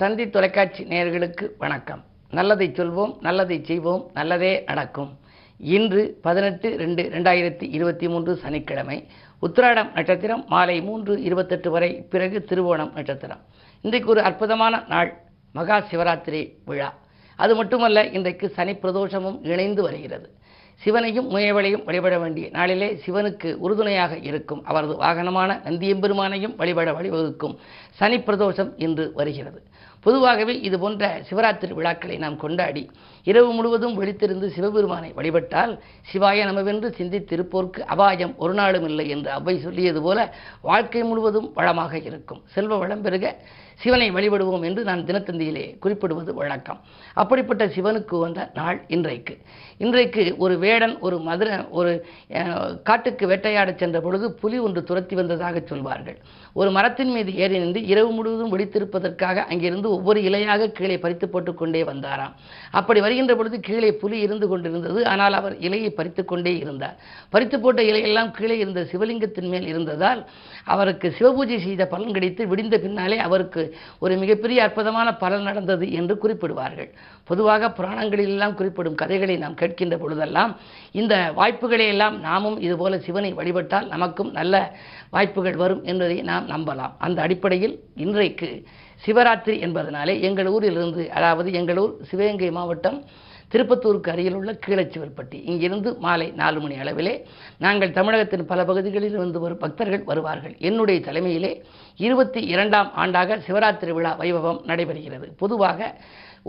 தந்தி தொலைக்காட்சி நேயர்களுக்கு வணக்கம். நல்லதை சொல்வோம் நல்லதை செய்வோம் நல்லதே நடக்கும். இன்று பதினெட்டு ரெண்டு ரெண்டாயிரத்தி இருபத்தி மூன்று சனிக்கிழமை உத்திராடம் நட்சத்திரம் மாலை மூன்று இருபத்தெட்டு வரை பிறகு திருவோணம் நட்சத்திரம். இன்றைக்கு ஒரு அற்புதமான நாள் மகா சிவராத்திரி விழா. அது மட்டுமல்ல இன்றைக்கு சனி பிரதோஷமும் இணைந்து வருகிறது. சிவனையும் முயவளையும் வழிபட வேண்டிய நாளிலே சிவனுக்கு உறுதுணையாக இருக்கும் அவரது வாகனமான நந்தியம்பெருமானையும் வழிபட வழிவகுக்கும் சனி பிரதோஷம் இன்று வருகிறது. பொதுவாகவே இது போன்ற சிவராத்திரி விழாக்களை நாம் கொண்டாடி இரவு முழுவதும் விழித்திருந்து சிவபெருமானை வழிபட்டால் சிவாய நமவென்று சிந்தித்திருப்போர்க்கு அபாயம் ஒரு நாளும் இல்லை என்று அவ்வை சொல்லியது போல வாழ்க்கை முழுவதும் வளமாக இருக்கும். செல்வ வளம் பெருக சிவனை வழிபடுவோம் என்று நான் தினத்தந்தியிலே குறிப்பிடுவது வழக்கம். அப்படிப்பட்ட சிவனுக்கு வந்த நாள் இன்றைக்கு. இன்றைக்கு ஒரு வேடன் ஒரு மதுர ஒரு காட்டுக்கு வேட்டையாடச் சென்ற பொழுது புலி ஒன்று துரத்தி வந்ததாக சொல்வார்கள். ஒரு மரத்தின் மீது ஏறி நின்று இரவு முழுவதும் விழித்திருப்பதற்காக அங்கிருந்து ஒவ்வொரு இலையாக கீழே பறித்து போட்டுக்கொண்டே வந்தாராம். அப்படி வருகின்ற பொழுது கீழே புலி இருந்து கொண்டிருந்தது. ஆனால் அவர் இலையை பறித்து கொண்டே இருந்தார். பறித்து போட்ட இலையெல்லாம் கீழே இருந்த சிவலிங்கத்தின் மேல் இருந்ததால் அவருக்கு சிவபூஜை செய்த பலன் கிடைத்து விடிந்த பின்னாலே அவருக்கு ஒரு மிகப்பெரிய அற்புதமான பலன் நடந்தது என்று குறிப்பிடுவார்கள். பொதுவாக புராணங்களிலெல்லாம் குறிப்பிடும் கதைகளை நாம் கேட்கின்ற பொழுதெல்லாம் இந்த வாய்ப்புகளை எல்லாம் நாமும் இதுபோல சிவனை வழிபட்டால் நமக்கும் நல்ல வாய்ப்புகள் வரும் என்பதை நாம் நம்பலாம். அந்த அடிப்படையில் இன்றைக்கு சிவராத்திரி என்பதனாலே எங்கள் ஊரிலிருந்து அதாவது எங்கள் ஊர் சிவகங்கை மாவட்டம் திருப்பத்தூருக்கு அருகில் உள்ள கீழச்சிவல்பட்டி இங்கிருந்து மாலை நாலு மணி அளவிலே நாங்கள் தமிழகத்தின் பல பகுதிகளில் இருந்து வரும் பக்தர்கள் வருவார்கள். என்னுடைய தலைமையிலே இருபத்தி இரண்டாம் ஆண்டாக சிவராத்திரி விழா வைபவம் நடைபெறுகிறது. பொதுவாக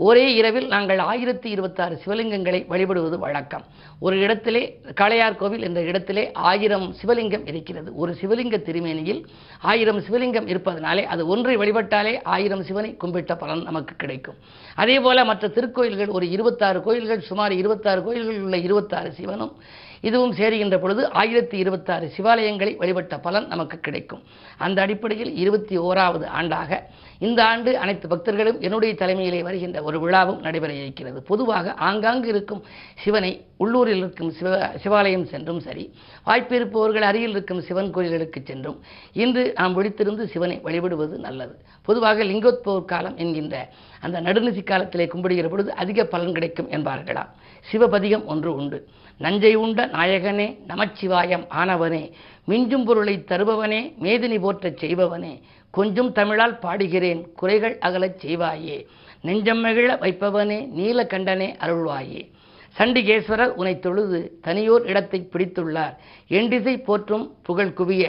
ஒரே இரவில் நாங்கள் ஆயிரத்தி இருபத்தாறு சிவலிங்கங்களை வழிபடுவது வழக்கம். ஒரு இடத்திலே காளையார் கோவில் என்ற இடத்திலே ஆயிரம் சிவலிங்கம் இருக்கிறது. ஒரு சிவலிங்க திருமேனியில் ஆயிரம் சிவலிங்கம் இருப்பதனாலே அது ஒன்றை வழிபட்டாலே ஆயிரம் சிவனை கும்பிட்ட பலன் நமக்கு கிடைக்கும். அதே போல மற்ற திருக்கோயில்கள் ஒரு இருபத்தாறு கோயில்கள் சுமார் இருபத்தாறு கோயில்கள் உள்ள இருபத்தாறு சிவனும் இதுவும் சேருகின்ற பொழுது ஆயிரத்தி இருபத்தாறு சிவாலயங்களை வழிபட்ட பலன் நமக்கு கிடைக்கும். அந்த அடிப்படையில் இருபத்தி ஓராவது ஆண்டாக இந்த ஆண்டு அனைத்து பக்தர்களும் என்னுடைய தலைமையிலே வருகின்ற ஒரு விழாவும் நடைபெற இருக்கிறது. பொதுவாக ஆங்காங்கு இருக்கும் சிவனை உள்ளூரில் இருக்கும் சிவ சிவாலயம் சென்றும் சரி வாய்ப்பிருப்பவர்கள் அருகில் இருக்கும் சிவன் கோயில்களுக்கு சென்றும் இன்று நாம் விழித்திருந்து சிவனை வழிபடுவது நல்லது. பொதுவாக லிங்கோத்பவர் காலம் என்கின்ற அந்த நடுநிசி காலத்திலே கும்பிடுகிற பொழுது அதிக பலன் கிடைக்கும் என்பார்களாம். சிவபதிகம் ஒன்று உண்டு. நஞ்சை உண்ட நாயகனே நமச்சிவாயம் ஆனவனே மிஞ்சும் பொருளை தருபவனே மேதினி போற்றச் செய்பவனே கொஞ்சம் தமிழால் பாடுகிறேன் குறைகள் அகலச் செய்வாயே நெஞ்சம் மகிழ வைப்பவனே நீலகண்டனே அருள்வாயே. சண்டிகேஸ்வரர் உனை தொழுது தனியோர் இடத்தை பிடித்துள்ளார் எண்டிசை போற்றும் புகழ் குவிய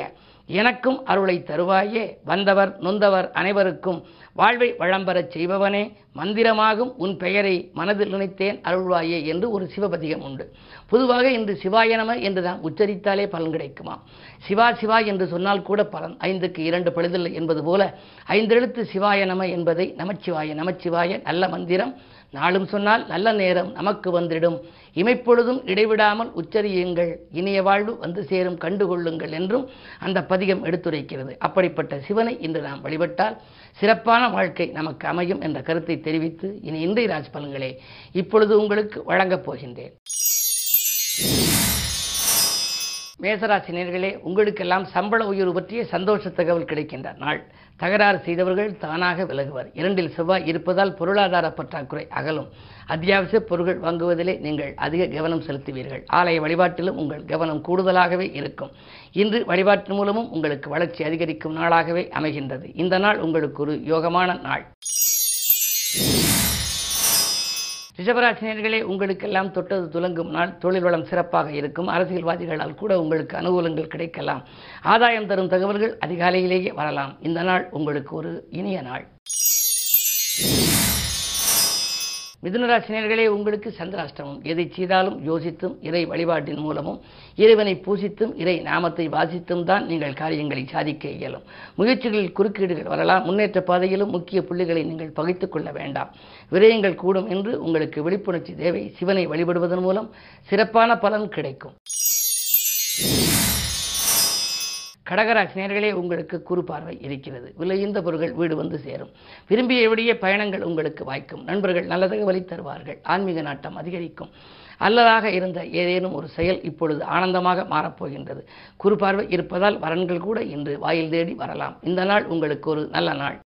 எனக்கும் அருளை தருவாயே. வந்தவர் நொந்தவர் அனைவருக்கும் வாழ்வை வளம்பெறச் செய்பவனே. மந்திரமாகும் உன் பெயரை மனதில் நினைத்தேன் அருள்வாயே என்று ஒரு சிவபதிகம் உண்டு. பொதுவாக இன்று சிவாய நம என்று நாம் உச்சரித்தாலே பலன் கிடைக்குமா? சிவா சிவா என்று சொன்னால் கூட பலன். ஐந்துக்கு இரண்டு பழுதில்லை என்பது போல ஐந்தெழுத்து சிவாய நம என்பதை நமச்சிவாய நமச்சிவாய நல்ல மந்திரம். நாளும் சொன்னால் நல்ல நேரம் நமக்கு வந்திடும். இமைப்பொழுதும் இடைவிடாமல் உச்சரியுங்கள். இனிய வாழ்வு வந்து சேரும் கண்டுகொள்ளுங்கள் என்றும் அந்த பதிகம் எடுத்துரைக்கிறது. அப்படிப்பட்ட சிவனை இன்று நாம் வழிபட்டால் சிறப்பான வாழ்க்கை நமக்கு அமையும் என்ற கருத்தை தெரிவித்து இனி இன்றைய ராசி இப்பொழுது உங்களுக்கு வழங்கப் போகின்றேன். மேசராசி நேர்களே உங்களுக்கெல்லாம் சம்பள உயர்வு பற்றிய சந்தோஷ தகவல் கிடைக்கின்ற நாள். தகராறு செய்தவர்கள் தானாக விலகுவர். இரண்டில் செவ்வாய் இருப்பதால் பொருளாதார பற்றாக்குறை அகலும். அத்தியாவசிய பொருட்கள் வாங்குவதிலே நீங்கள் அதிக கவனம் செலுத்துவீர்கள். ஆலய வழிபாட்டிலும் உங்கள் கவனம் கூடுதலாகவே இருக்கும். இன்று வழிபாட்டின் மூலமும் உங்களுக்கு வளர்ச்சி அதிகரிக்கும் நாளாகவே அமைகின்றது. இந்த நாள் உங்களுக்கு ஒரு யோகமான நாள். ரிஷபராசினியர்களே உங்களுக்கெல்லாம் தொட்டது துலங்கும் நாள். தொழில் வளம் சிறப்பாக இருக்கும். அரசியல்வாதிகளால் கூட உங்களுக்கு அனுகூலங்கள் கிடைக்கலாம். ஆதாயம் தரும் தகவல்கள் அதிகாலையிலேயே வரலாம். இந்த நாள் உங்களுக்கு ஒரு இனிய நாள். மிதுனராசினியர்களே உங்களுக்கு சந்திராஷ்டமம். எதை செய்தாலும் யோசித்தும் இறை வழிபாட்டின் மூலமும் இறைவனை பூசித்தும் இறை நாமத்தை வாசித்தும் தான் நீங்கள் காரியங்களை சாதிக்க இயலும். முயற்சிகளில் குறுக்கீடுகள் வரலாம். முன்னேற்ற பாதையிலும் முக்கிய புள்ளிகளை நீங்கள் பகைத்துக் கொள்ள வேண்டாம். விரயங்கள் கூடும் என்று உங்களுக்கு விழிப்புணர்ச்சி தேவை. சிவனை வழிபடுவதன் மூலம் சிறப்பான பலன் கிடைக்கும். கடகராசினியர்களே உங்களுக்கு குறு பார்வை இருக்கிறது. விலையுந்த பொருட்கள் வீடு வந்து சேரும். விரும்பியபடியே பயணங்கள் உங்களுக்கு வாய்க்கும். நண்பர்கள் நல்ல தகவலை தருவார்கள். ஆன்மீக நாட்டம் அதிகரிக்கும். அல்லதாக இருந்த ஏதேனும் ஒரு செயல் இப்பொழுது ஆனந்தமாக மாறப்போகின்றது. குறுபார்வை இருப்பதால் வரன்கள் கூட இன்று வாயில் தேடி வரலாம். இந்த நாள் உங்களுக்கு ஒரு நல்ல நாள்.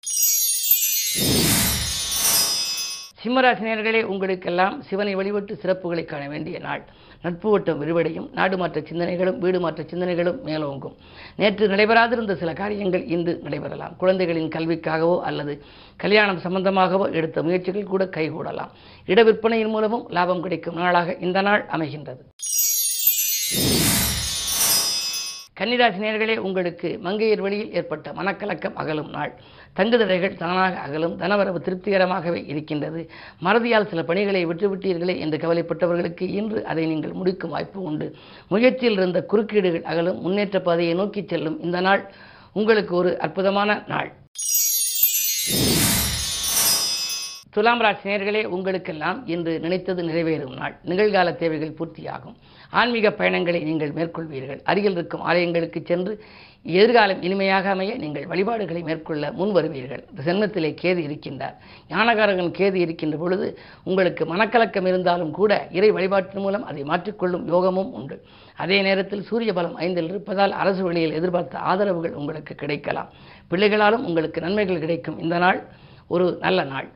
சிம்மராசினியர்களே உங்களுக்கெல்லாம் சிவனை வழிபட்டு சிறப்புகளை காண வேண்டிய நாள். நட்பு ஓட்டம் விரிவடையும். நாடு மாற்ற சிந்தனைகளும் வீடு மாற்ற சிந்தனைகளும் மேலோங்கும். நேற்று நடைபெறாதிருந்த சில காரியங்கள் இன்று நடைபெறலாம். குழந்தைகளின் கல்விக்காகவோ அல்லது கல்யாணம் சம்பந்தமாகவோ எடுத்த முயற்சிகள் கூட கைகூடலாம். இட விற்பனையின் மூலமும் லாபம் கிடைக்கும் நாளாக இந்த நாள் அமைகின்றது. கன்னிராசி நேர்களே உங்களுக்கு மங்கையர் வழியில் ஏற்பட்ட மனக்கலக்கம் அகலும் நாள். தங்குதடைகள் தானாக அகலும் தனவரவு திருப்திகரமாகவே இருக்கின்றது. மறதியால் சில பணிகளை விட்டுவிட்டீர்களே என்று கவலைப்பட்டவர்களுக்கு இன்று அதை நீங்கள் முடிக்கும் வாய்ப்பு உண்டு. முயற்சியில் இருந்த குறுக்கீடுகள் அகலும் முன்னேற்ற பாதையை நோக்கி செல்லும் இந்த நாள் உங்களுக்கு ஒரு அற்புதமான நாள். துலாம் ராசி நேர்களே உங்களுக்கெல்லாம் இன்று நினைத்தது நிறைவேறும் நாள். நிகழ்கால தேவைகள் பூர்த்தியாகும். ஆன்மீக பயணங்களை நீங்கள் மேற்கொள்வீர்கள். அருகில் இருக்கும் ஆலயங்களுக்கு சென்று எதிர்காலம் இனிமையாக அமைய நீங்கள் வழிபாடுகளை மேற்கொள்ள முன் வருவீர்கள். ஜென்மத்திலே கேது இருக்கின்றார். ஞானகாரகன் கேது இருக்கின்ற பொழுது உங்களுக்கு மனக்கலக்கம் இருந்தாலும் கூட இறை வழிபாட்டின் மூலம் அதை மாற்றிக்கொள்ளும் யோகமும் உண்டு. அதே நேரத்தில் சூரிய பலம் ஐந்தில் இருப்பதால் அரசு வழியில் எதிர்பார்த்த ஆதரவுகள் உங்களுக்கு கிடைக்கலாம். பிள்ளைகளாலும் உங்களுக்கு நன்மைகள் கிடைக்கும். இந்த நாள் ஒரு நல்ல நாள்.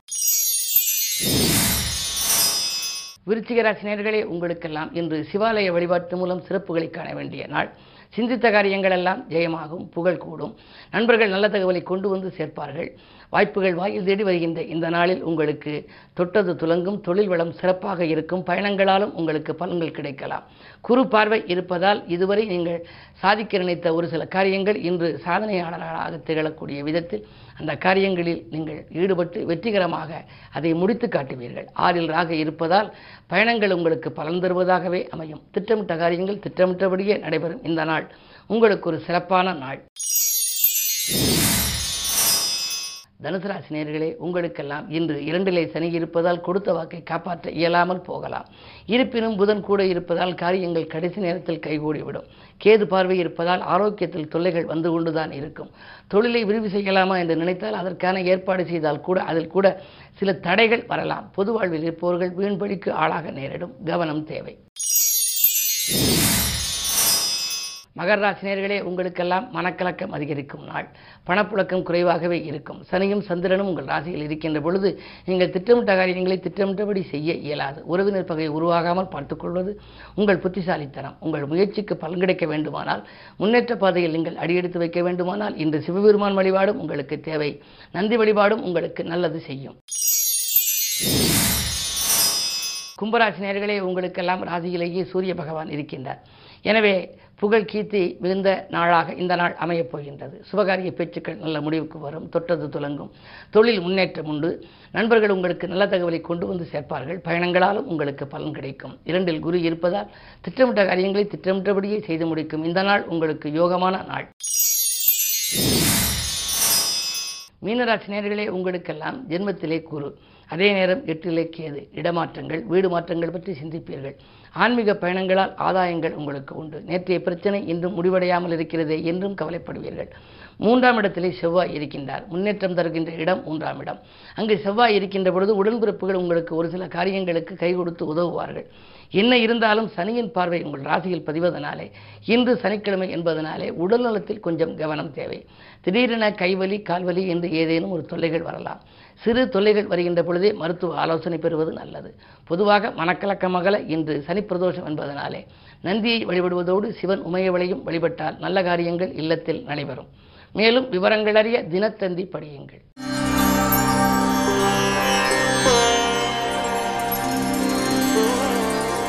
விருச்சிக ராசி உங்களுக்கெல்லாம் இன்று சிவாலய வழிபாட்டு மூலம் சிறப்புகளை காண வேண்டிய நாள். சிந்தித்த காரியங்கள் எல்லாம் ஜெயமாகும் புகழ் கூடும். நண்பர்கள் நல்ல தகவலை கொண்டு வந்து சேர்ப்பார்கள். வாய்ப்புகள் வாயில் தேடி வருகின்ற இந்த நாளில் உங்களுக்கு தொட்டது துலங்கும் தொழில் வளம் சிறப்பாக இருக்கும் பயணங்களாலும் உங்களுக்கு பலன்கள் கிடைக்கலாம். குறு பார்வை இருப்பதால் இதுவரை நீங்கள் சாதிக்க நினைத்த ஒரு சில காரியங்கள் இன்று சாதனையாளர்களாக திகழக்கூடிய விதத்தில் அந்த காரியங்களில் நீங்கள் ஈடுபட்டு வெற்றிகரமாக அதை முடித்து காட்டுவீர்கள். ஆறில் ராக இருப்பதால் பயணங்கள் உங்களுக்கு பலன் தருவதாகவே அமையும். திட்டமிட்ட காரியங்கள் திட்டமிட்டபடியே நடைபெறும். இந்த நாள் உங்களுக்கு ஒரு சிறப்பான நாள். தனுசு ராசி உங்களுக்கெல்லாம் இன்று இரண்டிலே சனி இருப்பதால் கொடுத்த வாக்கை காப்பாற்ற இயலாமல் போகலாம். இருப்பினும் புதன் கூட இருப்பதால் காரியங்கள் கடைசி நேரத்தில் கைகூடிவிடும். கேது பார்வை இருப்பதால் ஆரோக்கியத்தில் தொல்லைகள் வந்து கொண்டுதான் இருக்கும். தொழிலை விரிவு செய்யலாமா என்று நினைத்தால் அதற்கான ஏற்பாடு செய்தால் கூட அதில் கூட சில தடைகள் வரலாம். பொது வாழ்வில் இருப்பவர்கள் வீண்படிக்கு ஆளாக நேரிடும். கவனம் தேவை. மகர ராசினியர்களே உங்களுக்கெல்லாம் மனக்கலக்கம் அதிகரிக்கும் நாள். பணப்புழக்கம் குறைவாகவே இருக்கும். சனியும் சந்திரனும் உங்கள் ராசியில் இருக்கின்ற பொழுது நீங்கள் திட்டமிட்ட காரியங்களை திட்டமிட்டபடி செய்ய இயலாது. உறவினர் பகை உருவாகாமல் பார்த்துக்கொள்வது உங்கள் புத்திசாலித்தனம். உங்கள் முயற்சிக்கு பலன் கிடைக்க வேண்டுமானால் முன்னேற்ற பாதையில் நீங்கள் அடியெடுத்து வைக்க வேண்டுமானால் இன்று சிவபெருமான் வழிபாடும் உங்களுக்கு தேவை. நந்தி வழிபாடும் உங்களுக்கு நல்லது செய்யும். கும்பராசி நேர்களே உங்களுக்கெல்லாம் ராசியிலேயே சூரிய பகவான் இருக்கின்றார். எனவே புகழ் கீர்த்தி மிகுந்த நாளாக இந்த நாள் அமையப் போகின்றது. சுபகாரிய பேச்சுக்கள் நல்ல முடிவுக்கு வரும். தொட்டது துலங்கும். தொழில் முன்னேற்றம் உண்டு. நண்பர்கள் உங்களுக்கு நல்ல தகவலை கொண்டு வந்து சேர்ப்பார்கள். பயணங்களாலும் உங்களுக்கு பலன் கிடைக்கும். இரண்டில் குரு இருப்பதால் திட்டமிட்ட காரியங்களை திட்டமிட்டபடியே செய்து முடிக்கும். இந்த நாள் உங்களுக்கு யோகமான நாள். மீனராசி நேர்களே உங்களுக்கெல்லாம் ஜென்மத்திலே குரு. அதே நேரம் எட்டிலே கேது. இடமாற்றங்கள் வீடு மாற்றங்கள் பற்றி சிந்திப்பீர்கள். ஆன்மீக பயணங்களால் ஆதாயங்கள் உங்களுக்கு உண்டு. நேற்றைய பிரச்சனை இன்றும் முடிவடையாமல் இருக்கிறதே என்றும் கவலைப்படுவீர்கள். மூன்றாம் இடத்திலே செவ்வாய் இருக்கின்றார். முன்னேற்றம் தருகின்ற இடம் மூன்றாம் இடம். அங்கு செவ்வாய் இருக்கின்ற பொழுது உடன்பிறப்புகள் உங்களுக்கு ஒரு சில காரியங்களுக்கு கை கொடுத்து உதவுவார்கள். என்ன இருந்தாலும் சனியின் பார்வை உங்கள் ராசியில் பதிவதனாலே இன்று சனிக்கிழமை என்பதனாலே உடல்நலத்தில் கொஞ்சம் கவனம் தேவை. திடீரென கைவலி கால்வலி என்று ஏதேனும் ஒரு தொல்லைகள் வரலாம். சிறு தொல்லைகள் வருகின்ற பொழுதே மருத்துவ ஆலோசனை பெறுவது நல்லது. பொதுவாக மனக்கலக்கமகல இன்று சனி பிரதோஷம் என்பதனாலே நந்தியை வழிபடுவதோடு சிவன் உமையவளையும் வழிபட்டால் நல்ல காரியங்கள் இல்லத்தில் நடைபெறும். மேலும் விவரங்கள் அறிய தினத்தந்தி படியுங்கள்.